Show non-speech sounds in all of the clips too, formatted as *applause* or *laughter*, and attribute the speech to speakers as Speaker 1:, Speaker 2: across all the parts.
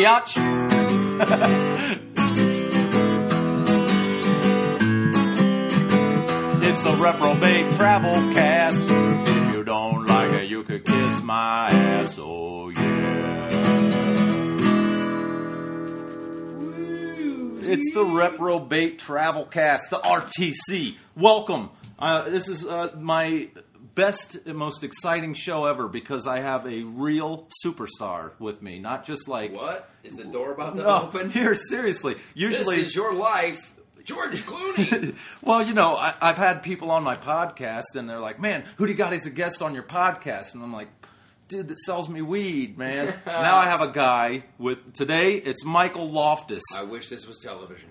Speaker 1: Biatch. it's the reprobate travel cast. If you don't like it, you could kiss my ass. Oh yeah. It's the reprobate travel cast, the RTC. Welcome. Uh, this is uh, my best, and most exciting show ever because I have a real superstar with me, not just like
Speaker 2: What? Is the door about to
Speaker 1: No,
Speaker 2: open? *laughs*
Speaker 1: here seriously. Usually, This
Speaker 2: is your life. George Clooney. *laughs*
Speaker 1: well, you know, I, I've had people on my podcast, and they're like, "Man, who do you got as a guest on your podcast?" And I'm like, "Dude, that sells me weed, man." *laughs* now I have a guy with today. It's Michael Loftus,
Speaker 2: I wish this was television.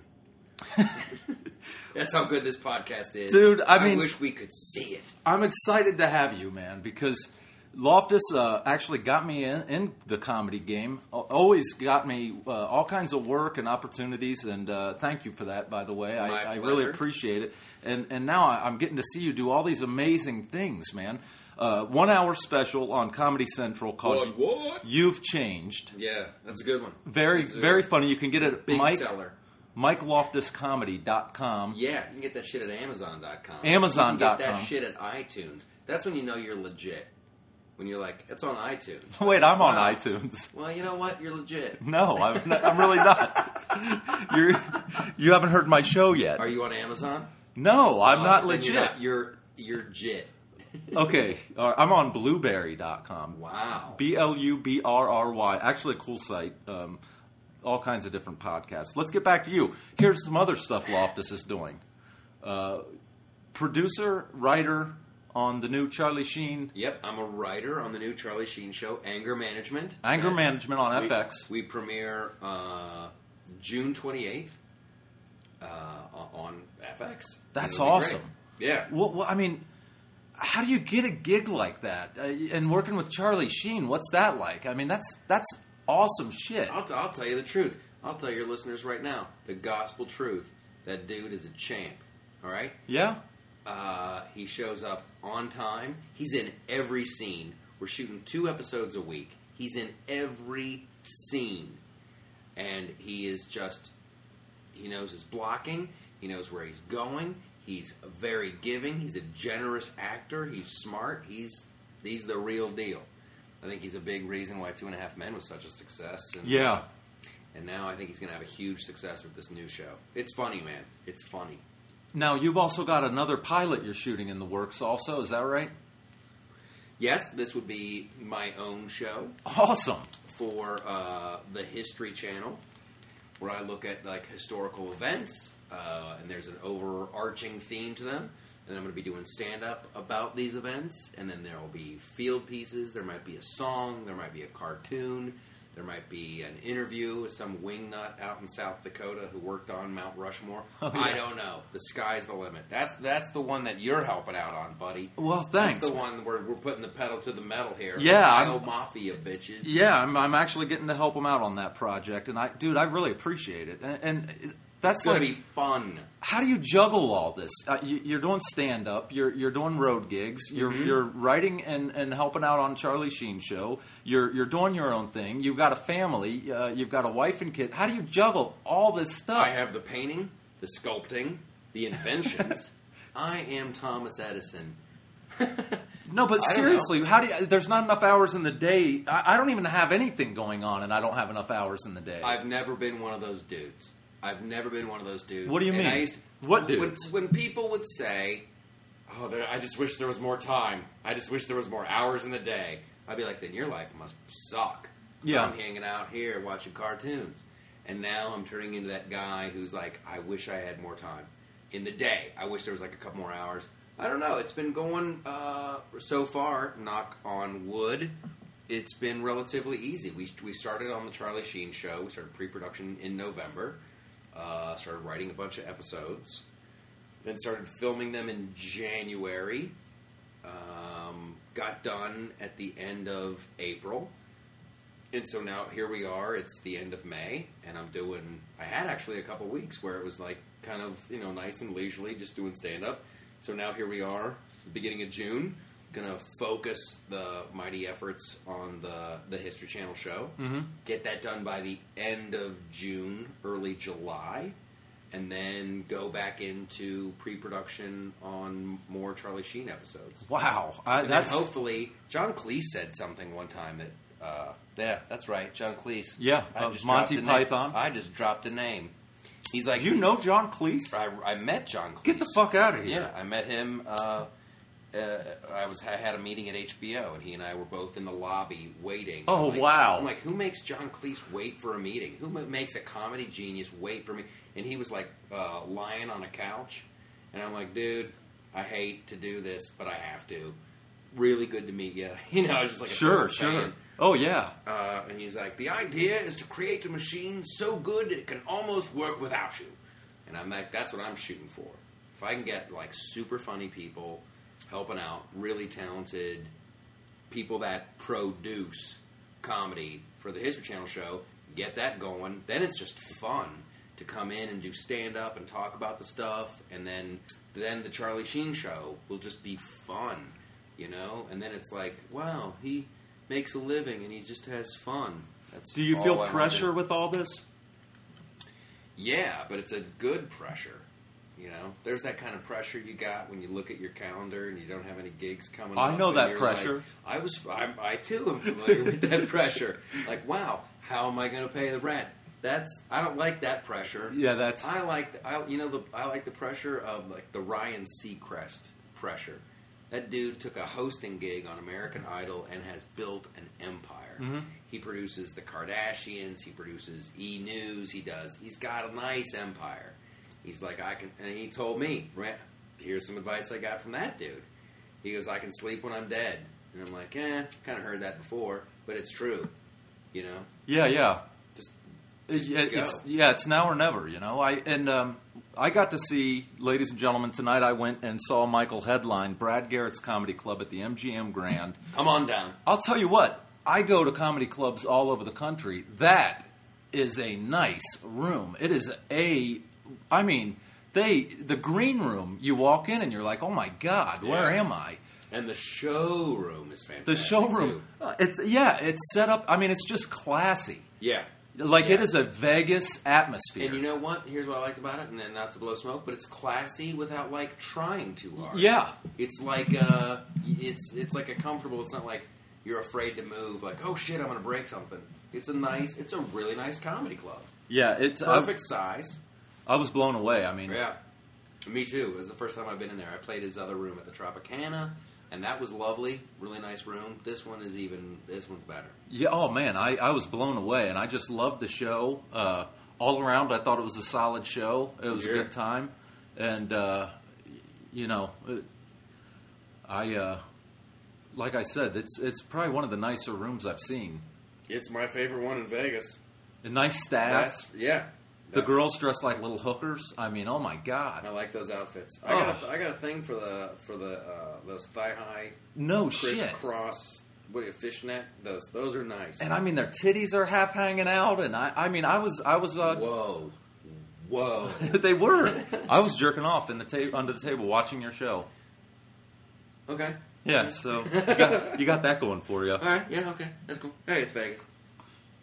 Speaker 2: That's how good this podcast is.
Speaker 1: Dude, I mean-
Speaker 2: wish we could see it.
Speaker 1: I'm excited to have you, man, because Loftus uh, actually got me in, in the comedy game. Always got me uh, all kinds of work and opportunities, and uh, thank you for that, by the way. I, I really appreciate it. And and now I, I'm getting to see you do all these amazing things, man. Uh, one hour special on Comedy Central called
Speaker 2: What, what?
Speaker 1: "You've Changed."
Speaker 2: Yeah, that's a good one.
Speaker 1: Very very funny. You can get it at Mike
Speaker 2: seller.
Speaker 1: MikeLoftusComedy.com.
Speaker 2: Yeah, you can get that shit at Amazon.com.
Speaker 1: Amazon.com.
Speaker 2: You can get that shit at iTunes. That's when you know you're legit. When you're like, it's on iTunes. *laughs*
Speaker 1: Wait, I'm on
Speaker 2: Wow.
Speaker 1: iTunes. *laughs*
Speaker 2: Well, you know what? You're legit.
Speaker 1: No, I'm, not, *laughs* I'm really not. You're, you haven't heard my show yet.
Speaker 2: Are you on Amazon?
Speaker 1: no, I'm
Speaker 2: Uh,
Speaker 1: not legit.
Speaker 2: You're, not, you're you're jit.
Speaker 1: okay, uh, I'm on blubrry.com.
Speaker 2: Wow.
Speaker 1: B L U B R R Y. Actually, a cool site. Um, all kinds of different podcasts. Let's get back to you. Here's some other stuff Loftus is doing. Uh, producer, writer on the new Charlie Sheen
Speaker 2: Yep, I'm a writer on the new Charlie Sheen show, Anger Management.
Speaker 1: Anger
Speaker 2: And
Speaker 1: Management on
Speaker 2: we,
Speaker 1: FX.
Speaker 2: We premiere uh, June 28th uh, on FX.
Speaker 1: That's awesome.
Speaker 2: great. Yeah.
Speaker 1: Well, well, I mean, how do you get a gig like that? Uh, and working with Charlie Sheen, what's that like? I mean, that's that's awesome shit.
Speaker 2: I'll, t- I'll tell you the truth. I'll tell your listeners right now the gospel truth. That dude is a champ. All right?
Speaker 1: Yeah.
Speaker 2: Uh, he shows up on time. He's in every scene. We're shooting two episodes a week. He's in every scene. And he is just, he knows his blocking. He knows where he's going. He's very giving. He's a generous actor. He's smart. He's, he's the real deal. I think he's a big reason why Two and a Half Men was such a success. And,
Speaker 1: Yeah.
Speaker 2: And now I think he's going to have a huge success with this new show. It's funny, man. It's funny.
Speaker 1: Now you've also got another pilot you're shooting in the works. Also, is that right?
Speaker 2: Yes, this would be my own show
Speaker 1: Awesome.
Speaker 2: for uh, the History Channel, where I look at like historical events, uh, and there's an overarching theme to them. And I'm going to be doing stand up about these events, and then there will be field pieces. There might be a song, there might be a cartoon, there might be an interview with some wingnut out in South Dakota who worked on Mount Rushmore.
Speaker 1: Oh, yeah.
Speaker 2: I don't know. The sky's the limit. That's that's the one that you're helping out on, buddy.
Speaker 1: Well, thanks.
Speaker 2: That's the one where we're putting the pedal to the metal here.
Speaker 1: Yeah, I'm-
Speaker 2: Mafia bitches.
Speaker 1: Yeah, I'm, I'm actually getting to help him out on that project, and I, dude, I really appreciate it. And, and that's
Speaker 2: It's gonna
Speaker 1: like,
Speaker 2: be fun.
Speaker 1: how do you juggle all this? Uh, you, you're doing stand up, you're you're doing road gigs, you're
Speaker 2: Mm-hmm.
Speaker 1: you're writing and, and helping out on Charlie Sheen show. You're you're doing your own thing. You've got a family. Uh, you've got a wife and kid. How do you juggle all this stuff?
Speaker 2: I have the painting, the sculpting, the inventions. *laughs* I am Thomas Edison. *laughs*
Speaker 1: No, but
Speaker 2: I
Speaker 1: seriously, how do you, there's not enough hours in the day? I, I don't even have anything going on, and I don't have enough hours in the day.
Speaker 2: I've never been one of those dudes. I've never been one of those dudes.
Speaker 1: What do you
Speaker 2: And
Speaker 1: mean?
Speaker 2: I used to-
Speaker 1: What
Speaker 2: when- When, people would say, "Oh, there, I just wish there was more time. I just wish there was more hours in the day," I'd be like, "Then your life must suck."
Speaker 1: Yeah.
Speaker 2: I'm hanging out here watching cartoons, and now I'm turning into that guy who's like, "I wish I had more time in the day. I wish there was like a couple more hours." I don't know. It's been going uh, so far. Knock on wood. It's been relatively easy. We, we started on the Charlie Sheen show. We started pre-production in November. Uh, started writing a bunch of episodes. Then started filming them in January. Um, got done at the end of April. And so now here we are. It's the end of May, and I'm doing. I had actually a couple weeks where it was like kind of you know nice and leisurely, just doing stand up. So now here we are, beginning of June. Gonna focus the mighty efforts on the the History Channel show.
Speaker 1: Mhm.
Speaker 2: Get that done by the end of June, early July, and then go back into pre-production on more Charlie Sheen episodes.
Speaker 1: Wow, I,
Speaker 2: And
Speaker 1: that's
Speaker 2: hopefully John Cleese said something one time that. Uh, yeah, that's right, John Cleese.
Speaker 1: Yeah,
Speaker 2: I
Speaker 1: uh,
Speaker 2: just
Speaker 1: Monty
Speaker 2: dropped a name.
Speaker 1: Python.
Speaker 2: I just dropped a name. He's like,
Speaker 1: you know John Cleese.
Speaker 2: I, I met John Cleese.
Speaker 1: Get the fuck out of here.
Speaker 2: Yeah, I met him. Uh, uh, I was I had a meeting at HBO, and he and I were both in the lobby waiting.
Speaker 1: Oh,
Speaker 2: I'm like-
Speaker 1: wow.
Speaker 2: I'm like, who makes John Cleese wait for a meeting? Who makes a comedy genius wait for me? And he was like uh, lying on a couch, and I'm like, dude, I hate to do this, but I have to. Really good to meet you. *laughs* You know, I was just like,
Speaker 1: Sure, sure.
Speaker 2: fan.
Speaker 1: Oh yeah.
Speaker 2: Uh, and he's like, the idea is to create a machine so good it can almost work without you. And I'm like, that's what I'm shooting for. If I can get like super funny people helping out, really talented people that produce comedy for the History Channel show, get that going, then it's just fun to come in and do stand up and talk about the stuff, and then then the Charlie Sheen show will just be fun, you know. And then it's like, wow, he makes a living and he just has fun. That's
Speaker 1: Do you feel
Speaker 2: I
Speaker 1: pressure with all this?
Speaker 2: Yeah, but it's a good pressure. You know, there's that kind of pressure you got when you look at your calendar and you don't have any gigs coming. Up.
Speaker 1: I
Speaker 2: know
Speaker 1: that pressure.
Speaker 2: like- I was, I, I too am familiar with that *laughs* pressure. Like, wow, how am I going to pay the rent? That's I don't like that pressure.
Speaker 1: Yeah, that's
Speaker 2: I like, the, I, you know, the I like the pressure of like the Ryan Seacrest pressure. That dude took a hosting gig on American Idol and has built an empire.
Speaker 1: Mhm.
Speaker 2: He produces the Kardashians. He produces E News. He does. He's got a nice empire. He's like I can, and he told me, here's some advice I got from that dude. He goes, I can sleep when I'm dead, and I'm like, eh, kind of heard that before, but it's true. You know,
Speaker 1: yeah, yeah.
Speaker 2: just Just
Speaker 1: it- it's yeah, it's now or never, you know. I and um, I got to see, ladies and gentlemen, tonight. I went and saw Michael headline Brad Garrett's Comedy Club at the MGM Grand.
Speaker 2: come on down.
Speaker 1: I'll tell you what, I go to comedy clubs all over the country. That is a nice room. It is a, I mean, they the green room. You walk in and you're like, oh my god, where
Speaker 2: Yeah.
Speaker 1: am I?
Speaker 2: And the showroom is fantastic.
Speaker 1: The showroom,
Speaker 2: too.
Speaker 1: uh, it's yeah, it's set up. I mean, it's just classy.
Speaker 2: yeah.
Speaker 1: Like it
Speaker 2: Yeah.
Speaker 1: is a Vegas atmosphere.
Speaker 2: And you know what? Here's what I liked about it, and then not to blow smoke, but it's classy without like trying too hard.
Speaker 1: yeah,
Speaker 2: It's like uh, it's it's like a comfortable. It's not like you're afraid to move. Like oh shit, I'm gonna break something. It's a nice. It's a really nice comedy club.
Speaker 1: yeah, it's I,
Speaker 2: Perfect size.
Speaker 1: I was blown away. I mean,
Speaker 2: Yeah, me too. It was the first time I've been in there. I played his other room at the Tropicana, and that was lovely. Really nice room. This one is even. This one's better.
Speaker 1: Yeah, oh man, I, I was blown away, and I just loved the show. Uh, all around, I thought it was a solid show. It was
Speaker 2: Yeah.
Speaker 1: a good time, and uh, you know, it, I uh, like I said, it's it's probably one of the nicer rooms I've seen.
Speaker 2: It's my favorite one in Vegas.
Speaker 1: A nice staff.
Speaker 2: That's yeah.
Speaker 1: The girls dressed like little hookers. I mean, oh my god,
Speaker 2: I like those outfits. I got a, I got a thing for the for the uh, those thigh high
Speaker 1: no shit.
Speaker 2: crisscross. What are you fishnet? Those those are nice.
Speaker 1: And I mean, their titties are half hanging out, and I, I mean, I was, I was, uh,
Speaker 2: whoa, *laughs* whoa.
Speaker 1: they were. I was jerking off in the ta- under the table watching your show.
Speaker 2: okay.
Speaker 1: Yeah, so *laughs* you got, you got that going for you.
Speaker 2: All right. Yeah. Okay. That's cool. Hey, it's Vegas.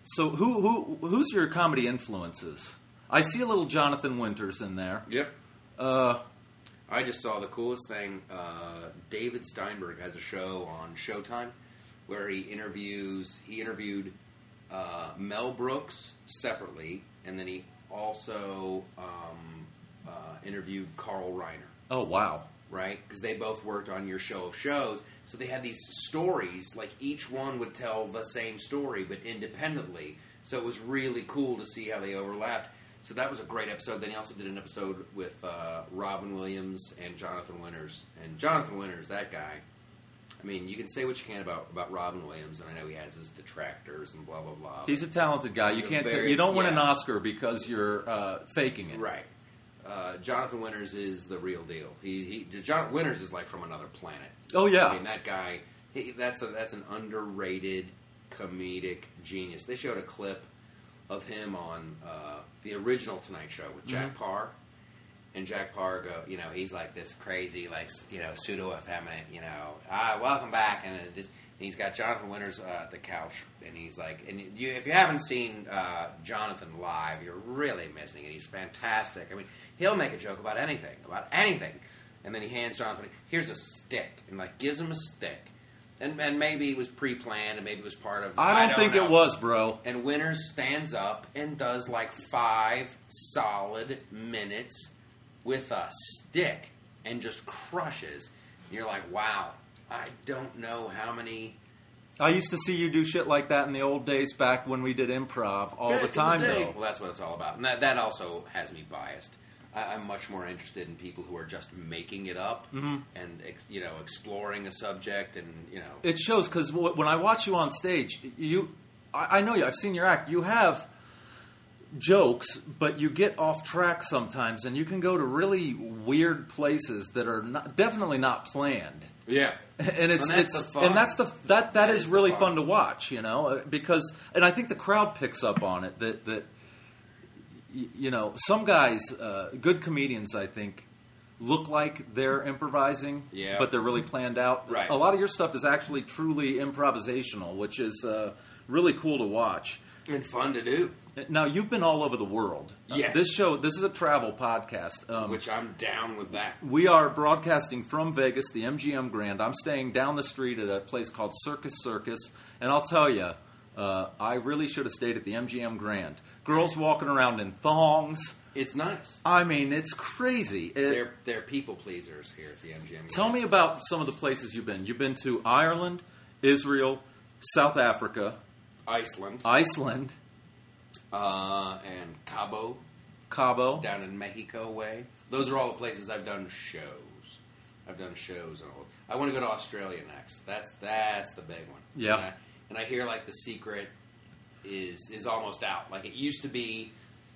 Speaker 1: So who who who's your comedy influences? I see a little Jonathan Winters in there.
Speaker 2: Yep.
Speaker 1: Uh,
Speaker 2: I just saw the coolest thing. Uh, David Steinberg has a show on Showtime where he interviews. He interviewed uh, Mel Brooks separately, and then he also um, uh, interviewed Carl Reiner.
Speaker 1: oh wow,
Speaker 2: right? Because they both worked on your show of shows. So they had these stories, like each one would tell the same story, but independently. So it was really cool to see how they overlapped. So that was a great episode. Then he also did an episode with uh, Robin Williams and Jonathan Winters. And Jonathan Winters, that guy. I mean, you can say what you can about, about Robin Williams, and I know he has his detractors and blah blah blah.
Speaker 1: he's a talented guy. You can't.
Speaker 2: very-
Speaker 1: you don't win an. Oscar because you're uh, faking it.
Speaker 2: Right. Uh, Jonathan Winters is the real deal. He, he John Winters is like from another planet.
Speaker 1: Oh yeah.
Speaker 2: I mean that guy. He, that's a that's an underrated comedic genius. They showed a clip of him on uh, the original Tonight Show with Jack
Speaker 1: Mhm.
Speaker 2: Paar, and Jack Pargo, you know, he's like this crazy, like you know, pseudo effeminate, you know, ah, welcome back, and this. And he's got Jonathan Winters uh, at the couch, and he's like, and you, if you haven't seen uh, Jonathan live, you're really missing it. He's fantastic. I mean, he'll make a joke about anything, about anything, and then he hands Jonathan, here's a stick, and like gives him a stick, and and maybe it was pre-planned, and maybe it was part of.
Speaker 1: I don't, think
Speaker 2: know.
Speaker 1: it was, bro.
Speaker 2: And Winters stands up and does like five solid minutes with a stick and just crushes. And you're like, wow, I don't know how many.
Speaker 1: I used to see you do shit like that in the old days back when we did improv all
Speaker 2: Back
Speaker 1: the time,
Speaker 2: day.
Speaker 1: though.
Speaker 2: Well, that's what it's all about. And that, that also has me biased. I, I'm much more interested in people who are just making it up
Speaker 1: Mm-hmm.
Speaker 2: and ex, you know exploring a subject and you know
Speaker 1: It shows because w- when I watch you on stage, you, I, I know you. I've seen your act. You have jokes, but you get off track sometimes, and you can go to really weird places that are not, definitely not planned.
Speaker 2: yeah *laughs*
Speaker 1: And it's
Speaker 2: And that's
Speaker 1: it's and that's the that that
Speaker 2: That
Speaker 1: is,
Speaker 2: is
Speaker 1: really
Speaker 2: fun.
Speaker 1: to watch, you know, uh, because and I think the crowd picks up on it that that you know some guys, uh, good comedians, I think. Look like they're improvising,
Speaker 2: Yeah.
Speaker 1: but they're really planned out.
Speaker 2: Right.
Speaker 1: A lot of your stuff is actually truly improvisational, which is uh, really cool to watch.
Speaker 2: and fun to do,
Speaker 1: Now you've been all over the world. Uh,
Speaker 2: Yes.
Speaker 1: this show, this is a travel podcast. Um,
Speaker 2: which I'm down with that.
Speaker 1: we are broadcasting from Vegas, the MGM Grand. I'm staying down the street at a place called Circus Circus, and I'll tell you, uh, I really should have stayed at the MGM Grand. Girls walking around in thongs.
Speaker 2: It's nice.
Speaker 1: I mean, it's crazy. It-
Speaker 2: They're they're people pleasers here at the MGM.
Speaker 1: tell me about some of the places you've been. You've been to Ireland, Israel, South Africa,
Speaker 2: Iceland
Speaker 1: Iceland,
Speaker 2: uh, and Cabo
Speaker 1: Cabo.
Speaker 2: down in Mexico way. Those are all the places I've done shows. I've done shows and all. I want to go to Australia next. That's that's the big one.
Speaker 1: Yeah.
Speaker 2: And I, and I hear like the secret is is almost out. Like it used to be,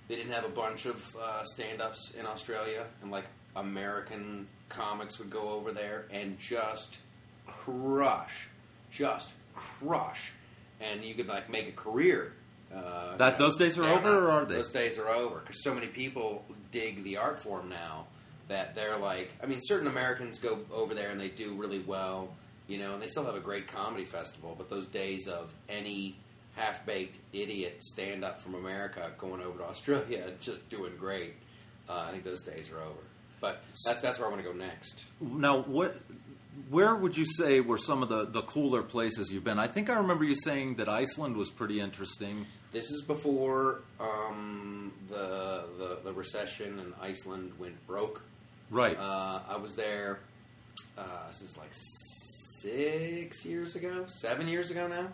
Speaker 2: they didn't have a bunch of uh, stand-ups in Australia, and like American comics would go over there and just crush, just crush, and you could like make a career. Uh,
Speaker 1: That- those days are over, or are they?
Speaker 2: Those days are over because so many people dig the art form now that they're like. I mean, certain Americans go over there and they do really well, you know, and they still have a great comedy festival. But those days of any half baked idiot stand up from America going over to Australia and *laughs* just doing great, uh, I think those days are over. But that's that's where I want to go next.
Speaker 1: Now, what, where would you say were some of the, the cooler places you've been? I think I remember you saying that Iceland was pretty interesting.
Speaker 2: This is before um, the, the the recession and Iceland went broke.
Speaker 1: Right.
Speaker 2: Uh, I was there. Uh, this is like six years ago, seven years ago now.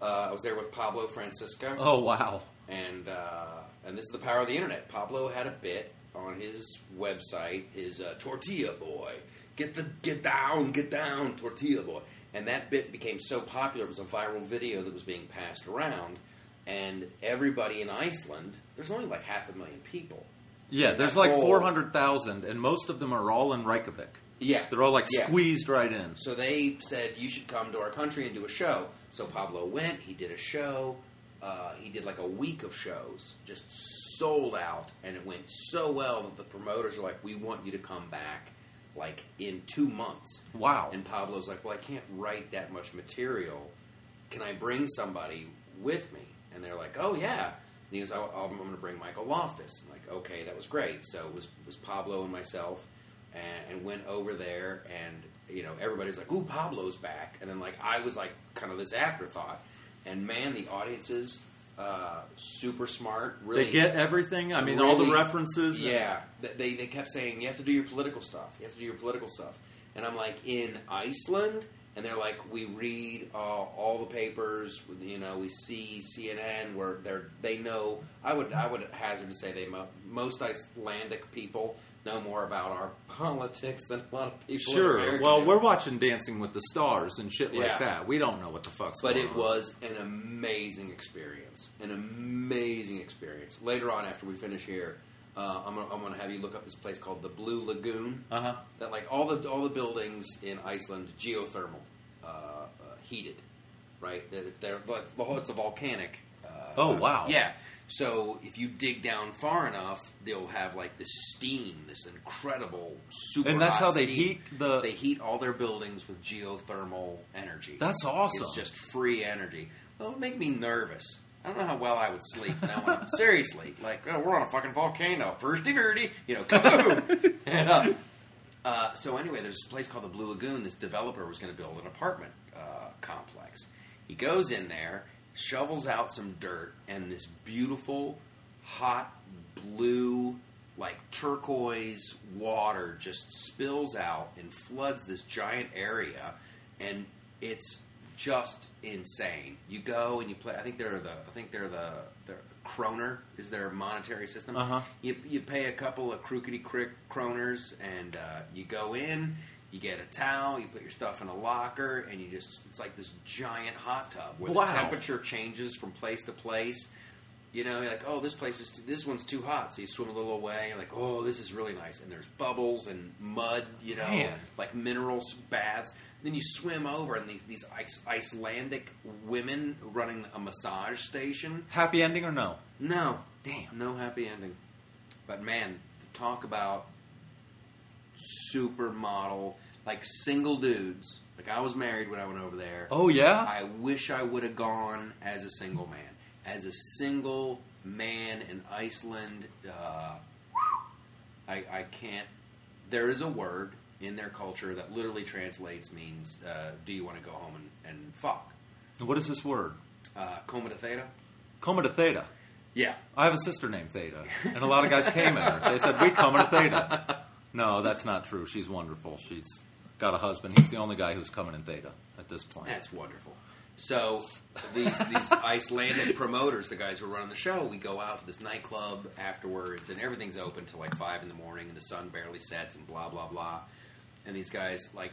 Speaker 2: Uh, I was there with Pablo Francisco,
Speaker 1: oh, wow.
Speaker 2: and uh, and this is the power of the internet. Pablo had a bit on his website, his uh, tortilla boy, get the get down, get down, tortilla boy, and that bit became so popular. It was a viral video that was being passed around, and everybody in Iceland. There's only like half a million people.
Speaker 1: Yeah, there's like
Speaker 2: whole-
Speaker 1: 400,000, and most of them are all in Reykjavik.
Speaker 2: Yeah,
Speaker 1: They're all like
Speaker 2: Yeah.
Speaker 1: squeezed right in.
Speaker 2: So they said you should come to our country and do a show. So Pablo went. He did a show. Uh, he did like a week of shows, just sold out, and it went so well that the promoters are like, "We want you to come back, like in two months."
Speaker 1: Wow.
Speaker 2: And Pablo's like, "Well, I can't write that much material. Can I bring somebody with me?" And they're like, "Oh yeah." And he goes, "I- "I'm going to bring Michael Loftus." I'm like, "Okay, that was great." So it was it was Pablo and myself, and, and went over there, and you know everybody's like, "Ooh, Pablo's back," and then like I was like kind of this afterthought, and man, the audiences uh, super smart. Really,
Speaker 1: they get everything. I mean, all the references.
Speaker 2: Yeah, Th- they they kept saying you have to do your political stuff. You have to do your political stuff, and I'm like in Iceland, and they're like we read uh, all the papers. You know, we see CNN where they're they know. I would I would hazard to say they mo- most Icelandic people know more about our *laughs* politics than a lot of people.
Speaker 1: Sure. Well,
Speaker 2: do.
Speaker 1: we're watching Dancing with the Stars and shit like
Speaker 2: Yeah.
Speaker 1: that. We don't know what the fuck's
Speaker 2: But
Speaker 1: going
Speaker 2: it was an amazing experience. An amazing experience. Later on, after we finish here, uh, I'm gonna, I'm gonna have you look up this place called the Blue Lagoon.
Speaker 1: Uh huh.
Speaker 2: That like all the all the buildings in Iceland geothermal, uh, uh, heated, right? They're, they're it's a volcanic. Uh,
Speaker 1: Oh, wow.
Speaker 2: Yeah. So if you dig down far enough, they'll have like this steam, this incredible super.
Speaker 1: And that's how they
Speaker 2: steam.
Speaker 1: heat the-
Speaker 2: They heat all their buildings with geothermal energy.
Speaker 1: That's awesome.
Speaker 2: It's just free energy. Well, it would make me nervous. I don't know how well I would sleep now. I'm, *laughs* seriously, like oh, we're on a fucking volcano, firsty verdi, you know, kaboom. *laughs* and, uh, uh, so anyway, there's a place called the Blue Lagoon. This developer was going to build an apartment uh, complex. He goes in there, shovels out some dirt, and this beautiful, hot blue, like turquoise water just spills out and floods this giant area, and it's just insane. You go and you play. I think they're the. I think they're the. the Kroner is their monetary system.
Speaker 1: Uh-huh.
Speaker 2: You, you pay a couple of crookedy crick kroners, and uh, you go in. You get a towel. You put your stuff in a locker, and you just. It's like this giant hot tub where
Speaker 1: Wow.
Speaker 2: the temperature changes from place to place. You know, you're like, oh, this place is this one's too hot, so you swim a little away. You're like, oh, this is really nice, and there's bubbles and mud. You know,
Speaker 1: Man.
Speaker 2: like mineral baths. Then you swim over, and these, these Icelandic women running a massage station.
Speaker 1: Happy ending or no?
Speaker 2: No,
Speaker 1: Damn.
Speaker 2: no happy ending. But man, talk about supermodel, like single dudes. Like I was married when I went over there.
Speaker 1: Oh yeah.
Speaker 2: I wish I would have gone as a single man. As a single man in Iceland, uh, I, I can't. There is a word in their culture that literally translates means, uh, "Do you want to go home and, and fuck?"
Speaker 1: what is this word?
Speaker 2: Uh, Coma de theta.
Speaker 1: Coma to theta.
Speaker 2: Yeah,
Speaker 1: I have a sister named Theta, and a lot of guys came at her. They said, "We come to Theta." *laughs* No, that's not true. She's wonderful. She's got a husband. He's the only guy who's coming in Theta at this point.
Speaker 2: That's wonderful. So these these Icelandic promoters, the guys who are running the show, we go out to this nightclub afterwards, and everything's open till like five in the morning, and the sun barely sets, and blah blah blah. And these guys like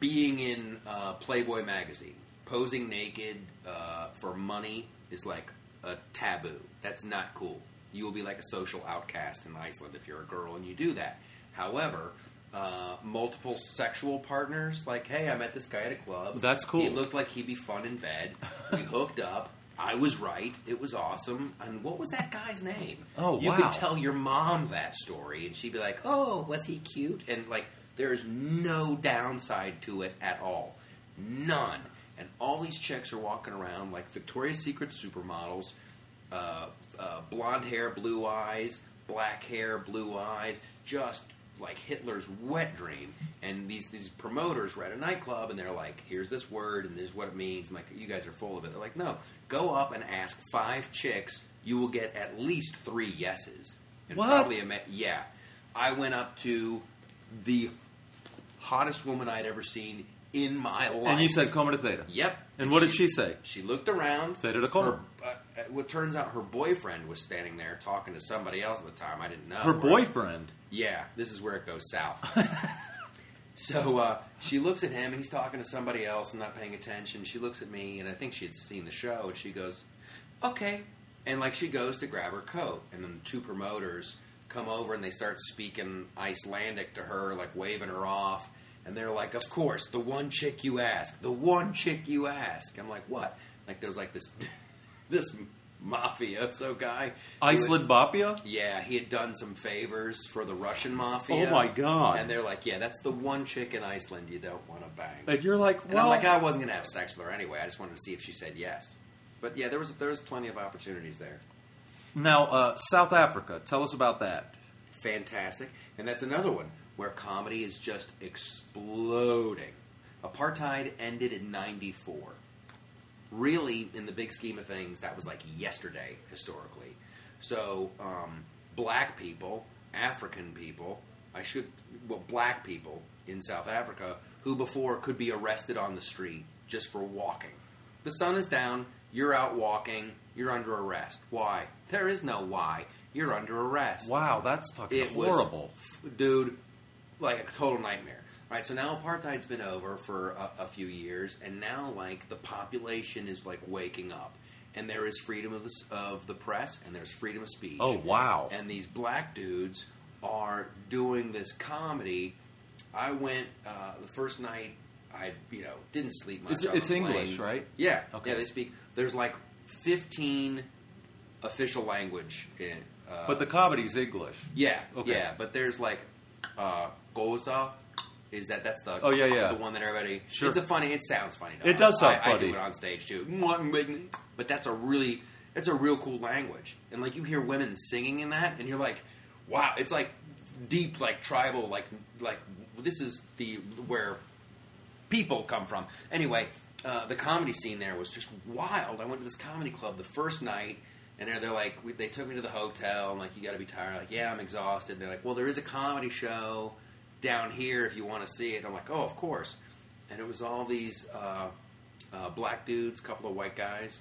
Speaker 2: being in uh, Playboy magazine, posing naked uh, for money is like a taboo. That's not cool. You will be like a social outcast in Iceland if you're a girl and you do that. However, uh, multiple sexual partners, like, hey, I met this guy at a club.
Speaker 1: That's cool.
Speaker 2: He looked like he'd be fun in bed. We *laughs* hooked up. I was right. It was awesome. And what was that guy's name?
Speaker 1: Oh,
Speaker 2: you
Speaker 1: wow.
Speaker 2: could tell your mom that story, and she'd be like, "Oh, was he cute?" And like, there is no downside to it at all, none. And all these chicks are walking around like Victoria's Secret supermodels, uh, uh, blonde hair, blue eyes, black hair, blue eyes, just like Hitler's wet dream. And these these promoters were at a nightclub, and they're like, "Here's this word, and this is what it means." I'm like, "You guys are full of it." They're like, "No, go up and ask five chicks. You will get at least three yeses." And
Speaker 1: What?
Speaker 2: Probably a me- yeah. I went up to the hottest woman I'd ever seen in my life.
Speaker 1: and you said Coma to Theta.
Speaker 2: "Yep."
Speaker 1: And what did she say?
Speaker 2: She looked around.
Speaker 1: Theta to Coma.
Speaker 2: Her, uh, what turns out her boyfriend was standing there talking to somebody else at the time. I didn't know.
Speaker 1: Her boyfriend.
Speaker 2: Yeah, this is where it goes south. *laughs* so uh, she looks at him, and he's talking to somebody else and not paying attention. She looks at me, and I think she had seen the show, and she goes, "Okay," and like she goes to grab her coat, and then the two promoters come over and they start speaking Icelandic to her, like waving her off. And they're like, "Of course, the one chick you ask, the one chick you ask." I'm like, "What?" Like there's like this, *laughs* this mafioso guy.
Speaker 1: Iceland Mafia?
Speaker 2: yeah, he had done some favors for the Russian mafia.
Speaker 1: Oh my God.
Speaker 2: And they're like, yeah, that's the one chick in Iceland you don't want to bang.
Speaker 1: And you're like,
Speaker 2: And
Speaker 1: well,
Speaker 2: I'm like, I wasn't gonna have sex with her anyway. I just wanted to see if she said yes. But yeah, there was there was plenty of opportunities there.
Speaker 1: now uh, South Africa. Tell us about that.
Speaker 2: Fantastic, and that's another one where comedy is just exploding. Apartheid ended in '94. Really, in the big scheme of things, that was like yesterday historically. So, um, black people, African people, I should, well, black people in South Africa who before could be arrested on the street just for walking. The sun is down, you're out walking, you're under arrest. Why? There is no why. You're under arrest
Speaker 1: Wow, that's fucking
Speaker 2: it was-
Speaker 1: horrible.
Speaker 2: dude. Like a total nightmare. Right, so now apartheid's been over for a, a few years, and now like the population is like waking up, and there is freedom of the of the press, and there's freedom of speech.
Speaker 1: Oh, wow.
Speaker 2: And these black dudes are doing this comedy. I went uh, the first night. I you know didn't sleep much.
Speaker 1: It's- it's English, right?
Speaker 2: Yeah.
Speaker 1: Okay.
Speaker 2: Yeah, they speak. There's like 15 official language. In, uh,
Speaker 1: But the comedy's English.
Speaker 2: yeah,
Speaker 1: Okay.
Speaker 2: yeah. But there's like uh, Xhosa. Is that that's the
Speaker 1: Oh, yeah, yeah.
Speaker 2: the one that everybody?
Speaker 1: Sure.
Speaker 2: It's a funny. It sounds funny.
Speaker 1: It
Speaker 2: us.
Speaker 1: does sound
Speaker 2: I, I do it on stage too. But that's a really it's a real cool language, and like you hear women singing in that, and you're like, wow, it's like deep, like tribal, like like this is the where people come from. Anyway, uh, the comedy scene there was just wild. I went to this comedy club the first night, and they're, they're like, we, they took me to the hotel, and like, you got to be tired. Like, yeah, I'm exhausted. And they're like, well, there is a comedy show down here if you want to see it. I'm like, oh, of course. And it was all these uh, uh, black dudes, a couple of white guys,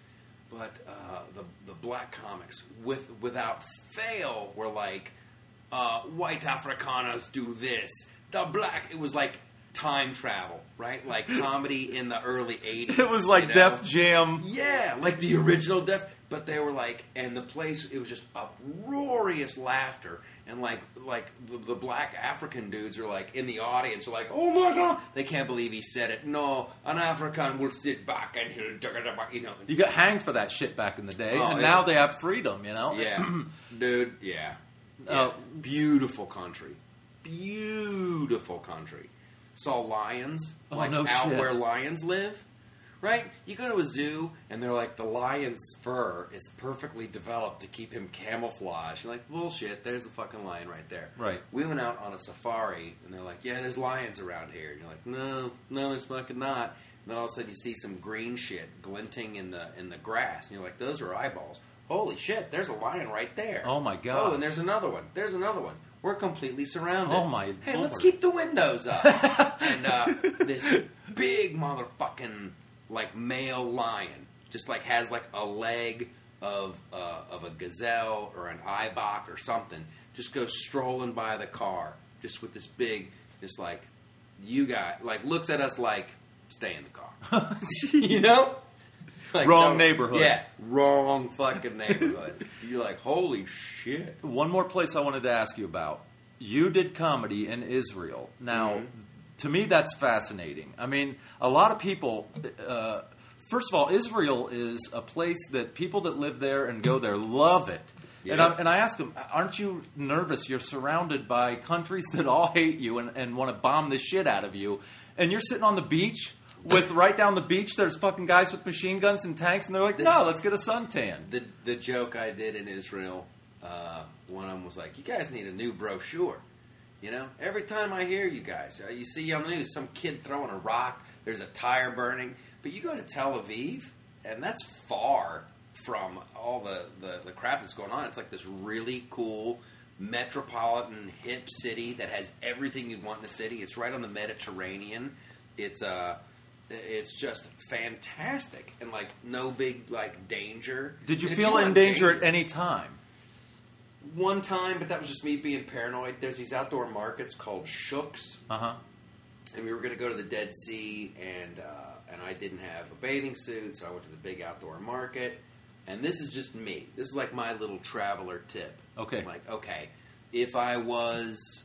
Speaker 2: but uh, the the black comics with without fail were like uh, white Afrikaners do this. The black, it was like time travel, right? Like *laughs* comedy in the early 80s.
Speaker 1: It was like
Speaker 2: you know?
Speaker 1: Def Jam.
Speaker 2: Yeah, like the original Def. But they were like, and the place, it was just uproarious laughter. And like, like the, the black African dudes are like in the audience, are like, oh my god, they can't believe he said it. No, an African will sit back and he'll, you know.
Speaker 1: You got hanged for that shit back in the day,
Speaker 2: Oh,
Speaker 1: and
Speaker 2: it-
Speaker 1: now they have freedom. You know.
Speaker 2: Yeah, *clears throat* dude. Yeah. yeah.
Speaker 1: Uh,
Speaker 2: beautiful country. Beautiful country. Saw lions,
Speaker 1: Oh,
Speaker 2: like
Speaker 1: no
Speaker 2: out
Speaker 1: shit.
Speaker 2: where lions live. Right? You go to a zoo and they're like, the lion's fur is perfectly developed to keep him camouflaged. You're like, bullshit, there's the fucking lion right there.
Speaker 1: Right.
Speaker 2: We went out on a safari and they're like, yeah, there's lions around here. And you're like, no, no, there's fucking not. And then all of a sudden you see some green shit glinting in the in the grass, and you're like, those are eyeballs. Holy shit, there's a lion right there.
Speaker 1: Oh, my
Speaker 2: god.
Speaker 1: Oh,
Speaker 2: and there's another one. There's another one. We're completely surrounded.
Speaker 1: Oh, my god.
Speaker 2: Hey,
Speaker 1: lord.
Speaker 2: let's keep the windows up. *laughs* and uh, this big motherfucking like male lion just like has like a leg of uh, of a gazelle or an ibok or something. Just goes strolling by the car, just with this big, just like you got like looks at us like stay in the car. *laughs* you know. Like,
Speaker 1: Wrong neighborhood.
Speaker 2: Yeah, wrong fucking neighborhood. *laughs* You're like, holy shit.
Speaker 1: One more place I wanted to ask you about. You did comedy in Israel. Now,
Speaker 2: Mm-hmm.
Speaker 1: To me, that's fascinating. I mean, a lot of people. Uh, first of all, Israel is a place that people that live there and go there love it. And,
Speaker 2: Yeah.
Speaker 1: I, and I ask them, aren't you nervous? You're surrounded by countries that all hate you and, and want to bomb the shit out of you. And you're sitting on the beach with right down the beach, there's fucking guys with machine guns and tanks, and they're like, no, let's get a suntan.
Speaker 2: The the joke I did in Israel, uh, one of them was like, "You guys need a new brochure." You know, every time I hear you guys, uh, you see on the news some kid throwing a rock, there's a tire burning, but you go to Tel Aviv, and that's far from all the, the, the crap that's going on. It's like this really cool metropolitan hip city that has everything you'd want in a city. It's right on the Mediterranean. It's uh it's just fantastic and like no big like danger.
Speaker 1: Did you
Speaker 2: And
Speaker 1: feel in
Speaker 2: want
Speaker 1: danger at any time?
Speaker 2: One time, but that was just me being paranoid. There's these outdoor markets called Shuks,
Speaker 1: Uh huh.
Speaker 2: and we were going to go to the Dead Sea, and uh, and I didn't have a bathing suit, so I went to the big outdoor market. And this is just me. This is like my little traveler tip.
Speaker 1: Okay.
Speaker 2: I'm like, okay, if I was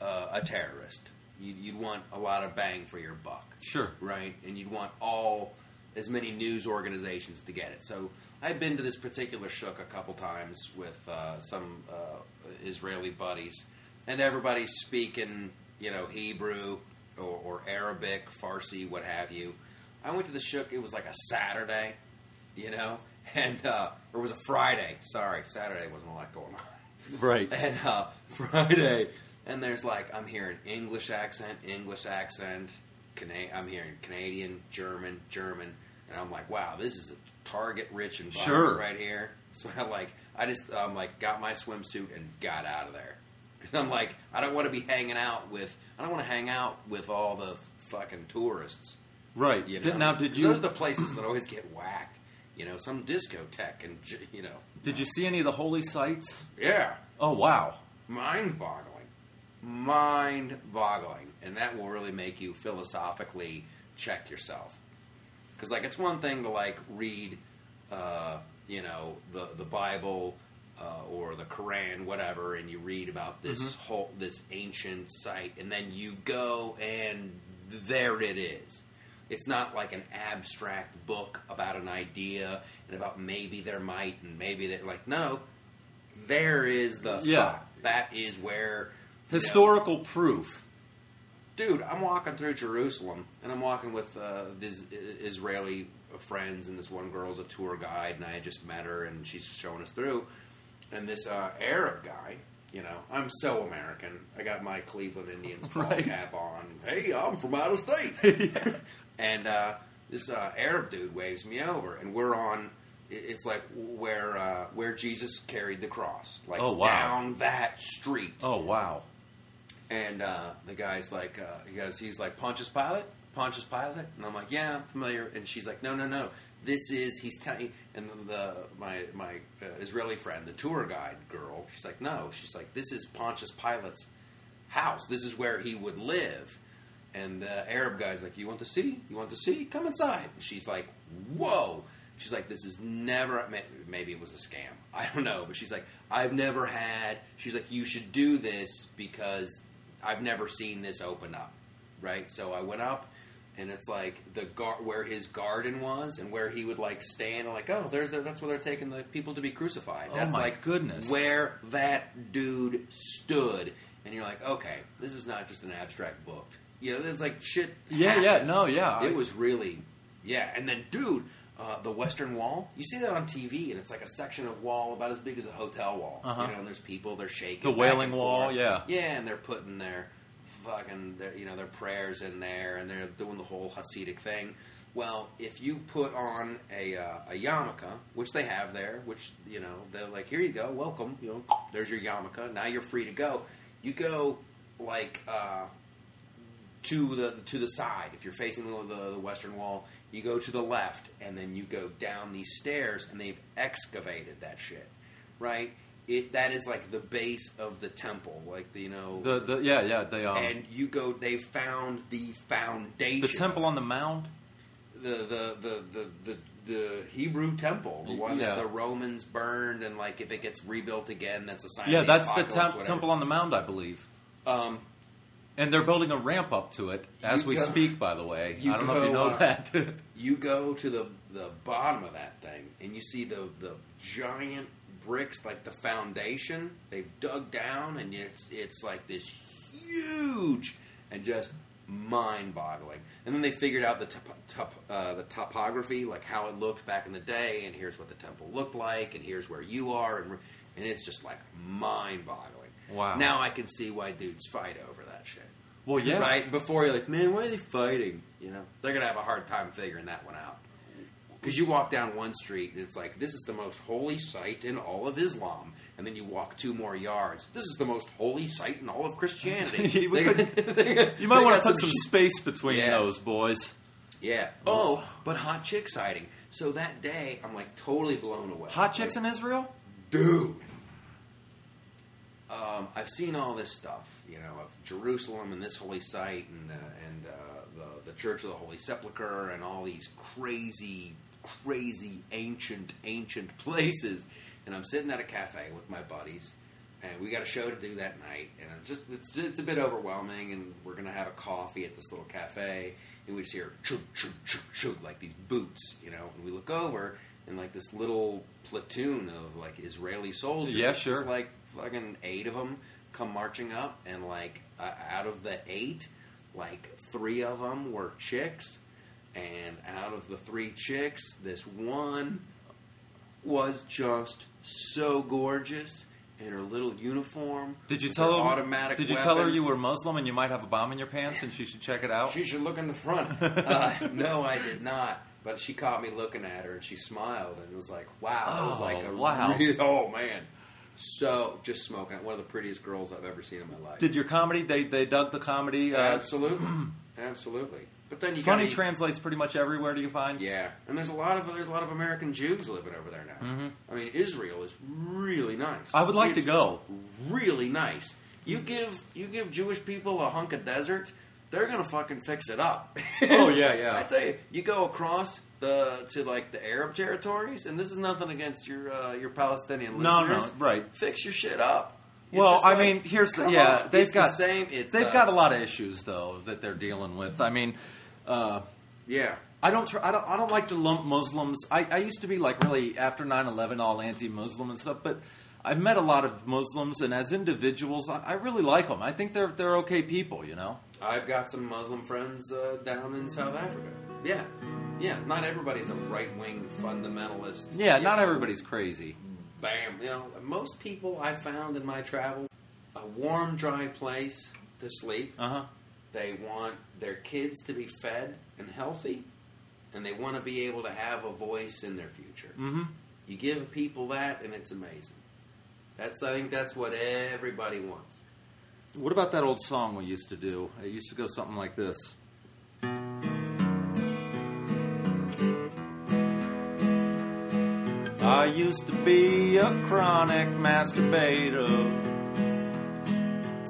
Speaker 2: uh, a terrorist, you'd, you'd want a lot of bang for your buck
Speaker 1: Sure.
Speaker 2: right? And you'd want all as many news organizations to get it. So I've been to this particular shuk a couple times with uh, some uh, Israeli buddies, and everybody's speaking, you know, Hebrew or, or Arabic, Farsi, what have you. I went to the shuk. It was like a Saturday, you know, *laughs* and uh, or it was a Friday. Sorry, Saturday wasn't a lot going on
Speaker 1: Right. *laughs*
Speaker 2: and uh, *laughs* Friday, and there's like I'm hearing English accent, English accent, Cana- I'm hearing Canadian, German, German, and I'm like, wow, this is a target-rich environment
Speaker 1: Sure.
Speaker 2: right here. *laughs* So I like, I just um, like got my swimsuit and got out of there because *laughs* I'm like, I don't want to be hanging out with, I don't want to hang out with all the fucking tourists.
Speaker 1: Right.
Speaker 2: You know?
Speaker 1: Did, now, did you
Speaker 2: Those are the places that always get whacked. You know, some discotheque and you know,
Speaker 1: did you see any of the holy sites?
Speaker 2: yeah,
Speaker 1: Oh wow.
Speaker 2: mind boggling. Mind boggling. And that will really make you philosophically check yourself. Because, like, it's one thing to, like, read, uh, you know, the, the Bible uh, or the Quran, whatever, and you read about this whole, this ancient site, and then you go and there it is. It's not like an abstract book about an idea and about maybe there might and maybe that like no, there is the spot.
Speaker 1: Yeah.
Speaker 2: That is where you know,
Speaker 1: Historical proof.
Speaker 2: Dude, I'm walking through Jerusalem, and I'm walking with uh, these Israeli friends, and this one girl's a tour guide, and I had just met her, and she's showing us through. And this uh, Arab guy, you know, I'm so American. I got my Cleveland Indians *laughs* ball
Speaker 1: Right.
Speaker 2: cap on. Hey, I'm from out of state. *laughs* And uh, this uh, Arab dude waves me over, and we're on. It's like where uh, where Jesus carried the cross, like
Speaker 1: Oh, wow.
Speaker 2: down that street.
Speaker 1: Oh wow.
Speaker 2: And uh, the guy's like, uh, he goes, he's like, Pontius Pilate? Pontius Pilate? And I'm like, yeah, I'm familiar. And she's like, no, no, no. This is, he's telling, and the, the my, my uh, Israeli friend, the tour guide girl, she's like, no. She's like, this is Pontius Pilate's house. This is where he would live. And the Arab guy's like, you want to see? You want to see? Come inside. And she's like, whoa. She's like, this is never, may- maybe it was a scam. I don't know. But she's like, I've never had, she's like, you should do this because I've never seen this open up. Right? So I went up and it's like the gar- where his garden was and where he would like stand and like, oh, there's the, that's where they're taking the people to be crucified.
Speaker 1: Oh
Speaker 2: That's
Speaker 1: my
Speaker 2: like
Speaker 1: goodness.
Speaker 2: where that dude stood. And you're like, okay, this is not just an abstract book. You know, it's like shit.
Speaker 1: Yeah,
Speaker 2: happened.
Speaker 1: yeah, no, yeah. I-
Speaker 2: It was really, yeah. And then, dude, uh, the Western Wall. You see that on TV, and it's like a section of wall about as big as a hotel wall.
Speaker 1: Uh-huh.
Speaker 2: You know, and there's people, they're shaking.
Speaker 1: The Wailing Wall, yeah.
Speaker 2: yeah, and they're putting their fucking, their, you know, their prayers in there, and they're doing the whole Hasidic thing. Well, if you put on a uh, a yarmulke, which they have there, which you know they're like, here you go, welcome, you know, there's your yarmulke. Now you're free to go. You go like uh, to the to the side. If you're facing the, the, the western wall, you go to the left, and then you go down these stairs, and they've excavated that shit, right? It that is like the base of the temple, like the, you know,
Speaker 1: the, the yeah, yeah, they um,
Speaker 2: and you go. They found the foundation,
Speaker 1: the temple on the mound.
Speaker 2: the the the the, the, the Hebrew temple, the one
Speaker 1: yeah.
Speaker 2: that the Romans burned, and like if it gets rebuilt again, that's a sign.
Speaker 1: Yeah,
Speaker 2: of the
Speaker 1: that's the
Speaker 2: apocalypse,
Speaker 1: tem- temple on the mound, I believe.
Speaker 2: Um,
Speaker 1: And they're building a ramp up to it as
Speaker 2: You
Speaker 1: we
Speaker 2: go-
Speaker 1: speak. By the way,
Speaker 2: you
Speaker 1: I don't know if you
Speaker 2: go,
Speaker 1: know
Speaker 2: uh,
Speaker 1: that. *laughs*
Speaker 2: you go to the the bottom of that thing and you see the the giant bricks like the foundation they've dug down and it's it's like this huge and just mind-boggling and then they figured out the top, top, uh, the topography like how it looked back in the day and here's what the temple looked like and here's where you are and and it's just like mind-boggling
Speaker 1: Wow.
Speaker 2: now i can see why dudes fight over
Speaker 1: well, yeah,
Speaker 2: Right before you're like, man, why are they fighting? You know, they're gonna have a hard time figuring that one out. Because you walk down one street and it's like, this is the most holy site in all of Islam, and then you walk two more yards, this is the most holy site in all of Christianity.
Speaker 1: You *laughs*
Speaker 2: They- they-
Speaker 1: You *laughs* might want to put some
Speaker 2: shit-
Speaker 1: space between
Speaker 2: Yeah.
Speaker 1: those boys.
Speaker 2: Yeah. Oh, but hot chick sighting. So that day, I'm like totally blown away.
Speaker 1: Hot chicks
Speaker 2: Like,
Speaker 1: in Israel?
Speaker 2: dude. Um, I've seen all this stuff, you know, of Jerusalem and this holy site, and uh, and uh, the the Church of the Holy Sepulchre, and all these crazy, crazy ancient, ancient *laughs* places. And I'm sitting at a cafe with my buddies, and we got a show to do that night, and it's just it's it's a bit overwhelming, and we're gonna have a coffee at this little cafe, and we just hear chug chug chug chug like these boots, you know, and we look over. And like this little platoon of like Israeli soldiers,
Speaker 1: Yeah, sure.
Speaker 2: like fucking eight of them come marching up, and like uh, out of the eight, like three of them were chicks, and out of the three chicks, this one was just so gorgeous in her little uniform.
Speaker 1: Did you tell
Speaker 2: her automatic?
Speaker 1: Did you tell her you were Muslim and you might have a bomb in your pants and she should check it out?
Speaker 2: She should look in the front. *laughs* Uh, no, I did not. But she caught me looking at her, and she smiled, and was like, "Wow, that was
Speaker 1: Oh,
Speaker 2: like a
Speaker 1: wow.
Speaker 2: oh man." So just smoking. One of the prettiest girls I've ever seen in my life.
Speaker 1: Did your comedy? They they dug the comedy. Uh,
Speaker 2: absolutely, *clears throat* absolutely. But then you
Speaker 1: funny
Speaker 2: gotta,
Speaker 1: translates pretty much everywhere. Do you find?
Speaker 2: Yeah, and there's a lot of there's a lot of American Jews living over there now. I mean, Israel is really nice.
Speaker 1: Mm-hmm. I would like to go.
Speaker 2: Really nice. You give you give Jewish people a hunk of desert, they're gonna fucking fix it up. *laughs*
Speaker 1: Oh, yeah, yeah.
Speaker 2: I tell you, you go across the to like the Arab territories, and this is nothing against your uh, your Palestinian
Speaker 1: No, no,
Speaker 2: listeners.
Speaker 1: right.
Speaker 2: Fix your shit up. It's
Speaker 1: Well, I
Speaker 2: like,
Speaker 1: mean, here's the yeah.
Speaker 2: on,
Speaker 1: They've
Speaker 2: it's
Speaker 1: got
Speaker 2: the same. It's
Speaker 1: they've
Speaker 2: the-
Speaker 1: got a lot of issues though that they're dealing with. I mean, uh,
Speaker 2: Yeah.
Speaker 1: I don't, tr- I don't. I don't like to lump Muslims. I, I used to be like really after 9-11 all anti-Muslim and stuff, but I've met a lot of Muslims, and as individuals, I, I really like them. I think they're they're okay people. You know.
Speaker 2: I've got some Muslim friends uh, down in South Africa. Yeah. Yeah. Not everybody's a right wing fundamentalist.
Speaker 1: Yeah, not
Speaker 2: know,
Speaker 1: everybody's crazy.
Speaker 2: Bam. You know, most people I found in my travels, a warm, dry place to sleep.
Speaker 1: Uh huh.
Speaker 2: They want their kids to be fed and healthy, and they want to be able to have a voice in their future.
Speaker 1: Mm-hmm.
Speaker 2: You give people that, and it's amazing. That's I think that's what everybody wants.
Speaker 1: What about that old song we used to do? It used to go something like this. I used to be a chronic masturbator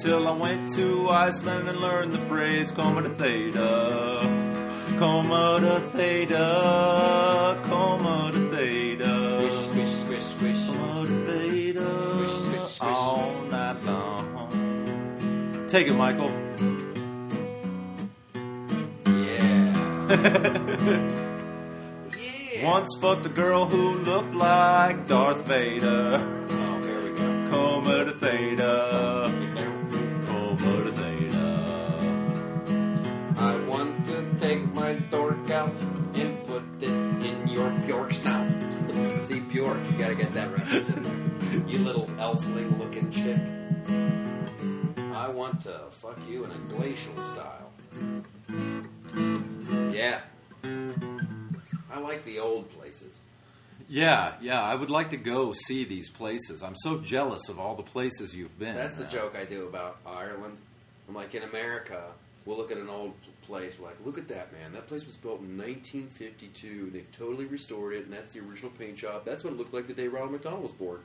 Speaker 1: till I went to Iceland and learned the phrase coma to theta, coma to theta, coma to theta.
Speaker 2: Squish, squish, squish, squish.
Speaker 1: Motivator
Speaker 2: Swish, swish, swish.
Speaker 1: all night long. Take it, Michael.
Speaker 2: Yeah. yeah. *laughs*
Speaker 1: Once fucked a girl who looked like Darth Vader.
Speaker 2: Oh, here we go.
Speaker 1: Coma to theta. Coma to theta.
Speaker 2: I want to take my dork out and put it in your Bjork snout. *laughs* See, Bjork, you gotta get that reference in there. You little elfling looking chick. I want to fuck you in a glacial style. Yeah. I like the old places.
Speaker 1: Yeah, yeah. I would like to go see these places. I'm so jealous of all the places you've been.
Speaker 2: That's the joke I do about Ireland. I'm like, in America, we'll look at an old place. We're like, look at that, man. That place was built in 1952. They've totally restored it, and that's the original paint job. That's what it looked like the day Ronald McDonald was born.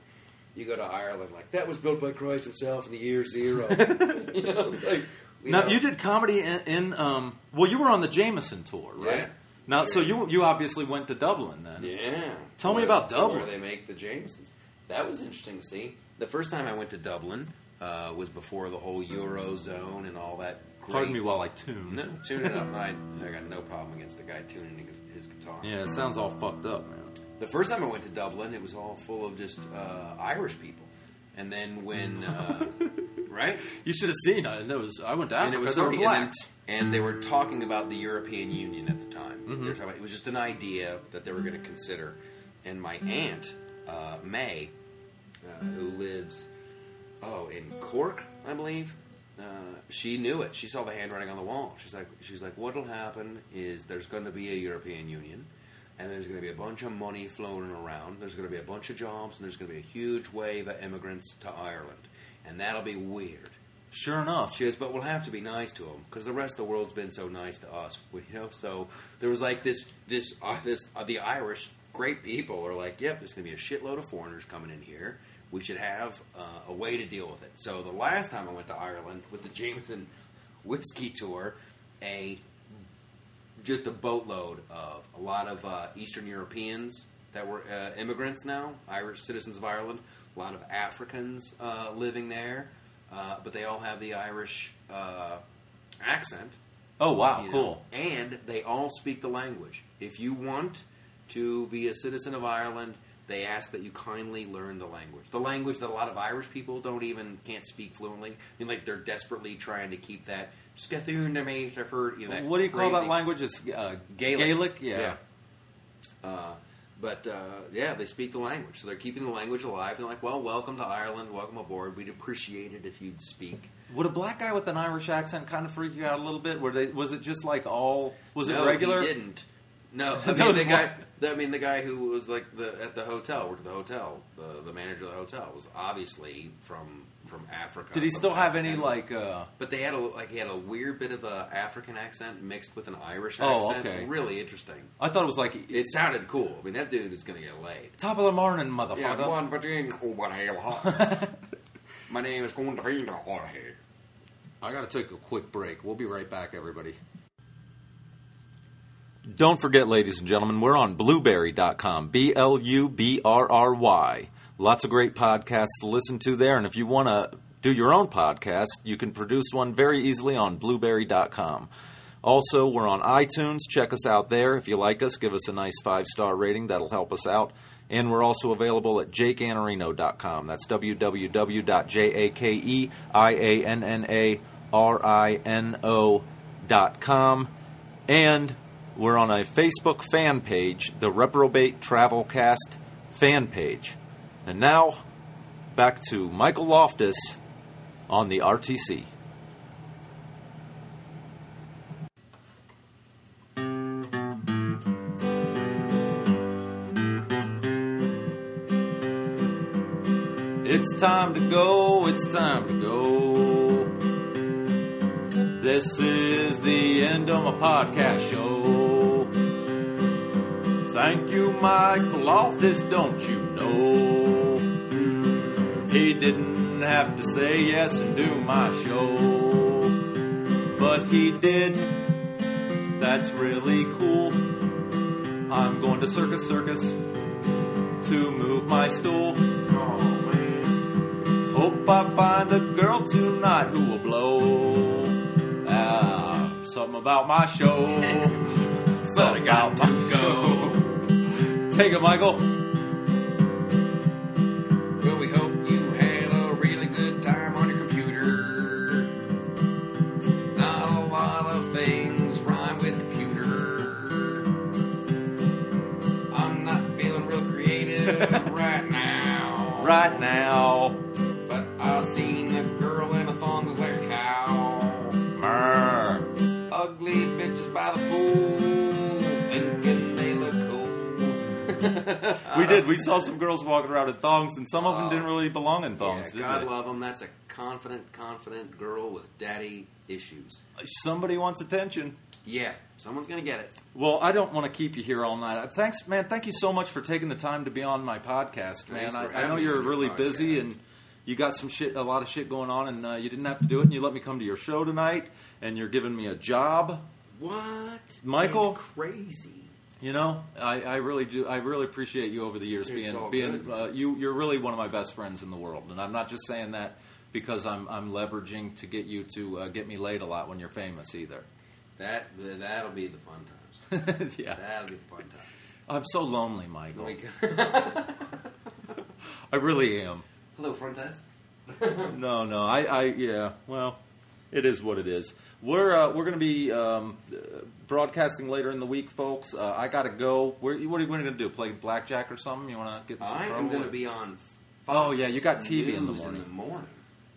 Speaker 2: You go to Ireland, like, that was built by Christ himself in the year zero. *laughs* *laughs* you know, it's like, you
Speaker 1: now
Speaker 2: know,
Speaker 1: you did comedy in, in um. Well, you were on the Jameson tour, right?
Speaker 2: Yeah.
Speaker 1: Now, so you you obviously went to Dublin then.
Speaker 2: Yeah.
Speaker 1: Tell me
Speaker 2: Where-
Speaker 1: about
Speaker 2: Where
Speaker 1: Dublin.
Speaker 2: they make the Jamesons. That was interesting to see. The first time I went to Dublin uh, was before the whole Eurozone and all that.
Speaker 1: Pardon me while I tune.
Speaker 2: No, tune it up. I, I got no problem against the guy tuning his, his guitar.
Speaker 1: Yeah, it sounds all fucked up, man.
Speaker 2: The first time I went to Dublin, it was all full of just uh, Irish people. And then when, uh, *laughs* right?
Speaker 1: You should have seen. I, it was, I went Africa.
Speaker 2: and it was
Speaker 1: they were black.
Speaker 2: And, and they were talking about the European Union at the time.
Speaker 1: Mm-hmm.
Speaker 2: They were talking about, it was just an idea that they were going to consider. And my aunt, uh, May, uh, who lives, oh, in Cork, I believe, uh, she knew it. She saw the handwriting on the wall. She's like, she's like, what'll happen is there's going to be a European Union. And there's going to be a bunch of money floating around. There's going to be a bunch of jobs, and there's going to be a huge wave of immigrants to Ireland, and that'll be weird.
Speaker 1: Sure enough.
Speaker 2: She goes, but we'll have to be nice to them because the rest of the world's been so nice to us, you know. So there was like this, this, uh, this. Uh, the Irish, great people, are like, yep, there's going to be a shitload of foreigners coming in here. We should have uh, a way to deal with it. So the last time I went to Ireland with the Jameson whiskey tour, a just a boatload of a lot of uh, Eastern Europeans that were uh, immigrants now, Irish citizens of Ireland. A lot of Africans uh, living there, uh, but they all have the Irish uh, accent.
Speaker 1: Oh wow,
Speaker 2: you know,
Speaker 1: cool.
Speaker 2: And they all speak the language. If you want to be a citizen of Ireland, they ask that you kindly learn the language. The language that a lot of Irish people don't even can't speak fluently. I mean, like they're desperately trying to keep that. Scathún to me, I've heard. You know,
Speaker 1: What do you call that language? It's uh,
Speaker 2: Gaelic.
Speaker 1: Yeah.
Speaker 2: Uh, but uh, yeah, they speak the language, so they're keeping the language alive. They're like, "Well, welcome to Ireland. Welcome aboard. We'd appreciate it if you'd speak."
Speaker 1: Would a black guy with an Irish accent kind of freak you out a little bit? Were they? Was it just like all? Was
Speaker 2: no,
Speaker 1: it regular?
Speaker 2: He didn't. No, *laughs* I
Speaker 1: That
Speaker 2: mean
Speaker 1: was
Speaker 2: the guy. I mean the guy who was like the at the hotel, worked at the hotel. The the manager of the hotel was obviously from from Africa.
Speaker 1: Did he still have any like? uh
Speaker 2: But they had a like he had a weird bit of a African accent mixed with an Irish
Speaker 1: Oh,
Speaker 2: accent.
Speaker 1: okay.
Speaker 2: Really interesting.
Speaker 1: I thought it was like
Speaker 2: It sounded cool. I mean, that dude is going to get laid.
Speaker 1: top of the morning,
Speaker 2: Yeah,
Speaker 1: motherfucker.
Speaker 2: one Virginia. What hell. *laughs* My name is going to be here.
Speaker 1: I got to take a quick break. We'll be right back, everybody. Don't forget, ladies and gentlemen, we're on blubrry.com. B L U B R R Y. Lots of great podcasts to listen to there. And if you want to do your own podcast, you can produce one very easily on blubrry.com. Also, we're on iTunes. Check us out there. If you like us, give us a nice five star rating. That'll help us out. And we're also available at jakeanarino.com. That's www.jakeanarino.com. And we're on a Facebook fan page, the Reprobate Travelcast fan page. And now, back to Michael Loftus on the RTC. It's time to go, it's time to go. This is the end of my podcast show. Thank you, Michael Loftus, don't you know? He didn't have to say yes and do my show, but he did. That's really cool. I'm going to Circus Circus to move my stool.
Speaker 2: Oh man.
Speaker 1: Hope I find a girl tonight who will blow. Ah, something about my show. *laughs* something about my show. Take it, Michael.
Speaker 2: Well, we hope you had a really good time on your computer. Not a lot of things rhyme with computer. I'm not feeling real creative *laughs* right now.
Speaker 1: Right now. *laughs* We did. We saw some girls walking around in thongs, and some of them
Speaker 2: Oh.
Speaker 1: didn't really belong in thongs, did
Speaker 2: God
Speaker 1: they?
Speaker 2: love them. That's a confident, confident girl with daddy issues.
Speaker 1: Somebody wants attention.
Speaker 2: Yeah, someone's gonna get it.
Speaker 1: Well, I don't want to keep you here all night. Uh, Thanks, man. Thank you so much for taking the time to be on my podcast, man. I, I know you're really busy and you got some shit, a lot of shit going on, and uh, you didn't have to do it. And you let me come to your show tonight, and you're giving me a job.
Speaker 2: What,
Speaker 1: Michael?
Speaker 2: That's crazy.
Speaker 1: You know, I, I really do. I really appreciate you over the years
Speaker 2: It's all
Speaker 1: being being
Speaker 2: good.
Speaker 1: uh, you. You're really one of my best friends in the world, and I'm not just saying that because I'm I'm leveraging to get you to uh, get me laid a lot when you're famous either.
Speaker 2: That that'll be the fun times. *laughs*
Speaker 1: yeah,
Speaker 2: That'll be the fun times.
Speaker 1: I'm so lonely, Michael.
Speaker 2: We *laughs*
Speaker 1: I really am.
Speaker 2: Hello, front desk. *laughs*
Speaker 1: No, no, I, I, yeah. Well, it is what it is. We're uh, we're going to be um, uh, broadcasting later in the week, folks. Uh, I got to go. Where, what are you going to do? Play blackjack or something? You want to get? some
Speaker 2: I am going to be on.
Speaker 1: Oh, yeah, you got TV in the morning.
Speaker 2: In the morning.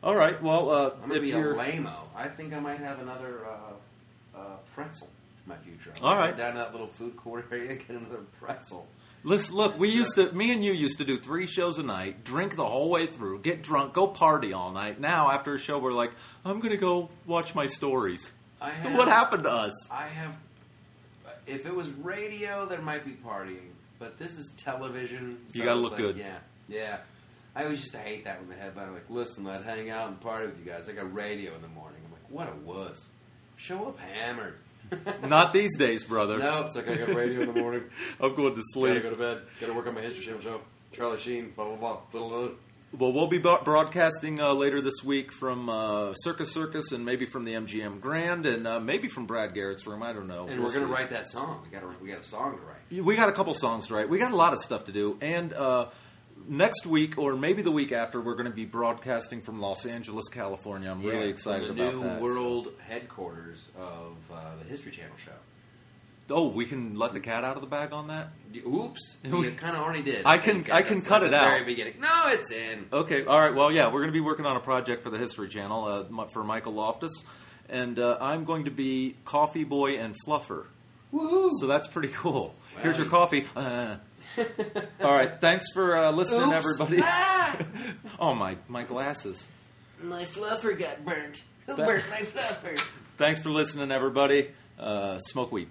Speaker 1: All right. Well, uh,
Speaker 2: I'm going
Speaker 1: if
Speaker 2: to be
Speaker 1: you're
Speaker 2: a lame-o. I think I might have another uh, uh, pretzel in my future.
Speaker 1: All
Speaker 2: gonna
Speaker 1: right.
Speaker 2: down to that little food court *laughs* area, get another pretzel.
Speaker 1: listen, look, we used to, me and you used to do three shows a night, drink the whole way through, get drunk, go party all night. Now, after a show, we're like, I'm going to go watch my stories.
Speaker 2: I have,
Speaker 1: What happened to us?
Speaker 2: I have. If it was radio, there might be partying, but this is television.
Speaker 1: You gotta look
Speaker 2: like,
Speaker 1: good.
Speaker 2: Yeah, yeah. I always used to hate that when they had that. I'm like, listen, I'd hang out and party with you guys. I got radio in the morning. I'm like, what a wuss. Show up hammered. *laughs*
Speaker 1: Not these days, brother.
Speaker 2: No, it's like I got radio in the morning. *laughs*
Speaker 1: I'm going to
Speaker 2: Gotta
Speaker 1: sleep.
Speaker 2: go to bed. Gotta work on my History Channel show. Charlie Sheen. Blah blah blah. blah, blah.
Speaker 1: Well, we'll be broadcasting uh, later this week from uh, Circus Circus and maybe from the MGM Grand and uh, maybe from Brad Garrett's room. I don't know.
Speaker 2: And
Speaker 1: We'll
Speaker 2: we're gonna write that song. We got we got a song to write.
Speaker 1: We got a couple songs to write. We got a lot of stuff to do. And uh, next week, or maybe the week after, we're going to be broadcasting from Los Angeles, California. I'm really
Speaker 2: Yeah,
Speaker 1: excited
Speaker 2: from the
Speaker 1: about
Speaker 2: new world headquarters of uh, the History Channel show.
Speaker 1: Oh, we can let the cat out of the bag on that?
Speaker 2: Oops,
Speaker 1: We-
Speaker 2: kind of already did.
Speaker 1: I can- I can cut it out.
Speaker 2: Very beginning. No, it's in.
Speaker 1: Okay, all right. Well, yeah, we're going to be working on a project for the History Channel uh, for Michael Loftus, and uh, I'm going to be Coffee Boy and Fluffer.
Speaker 2: Woohoo!
Speaker 1: So that's pretty cool.
Speaker 2: Well,
Speaker 1: Here's your coffee. Uh. all right, thanks for uh, listening,
Speaker 2: Oops.
Speaker 1: everybody.
Speaker 2: Ah! *laughs*
Speaker 1: oh my, my glasses.
Speaker 2: My fluffer got burnt. Who burnt my fluffer? *laughs*
Speaker 1: Thanks for listening, everybody. Uh, smoke weed.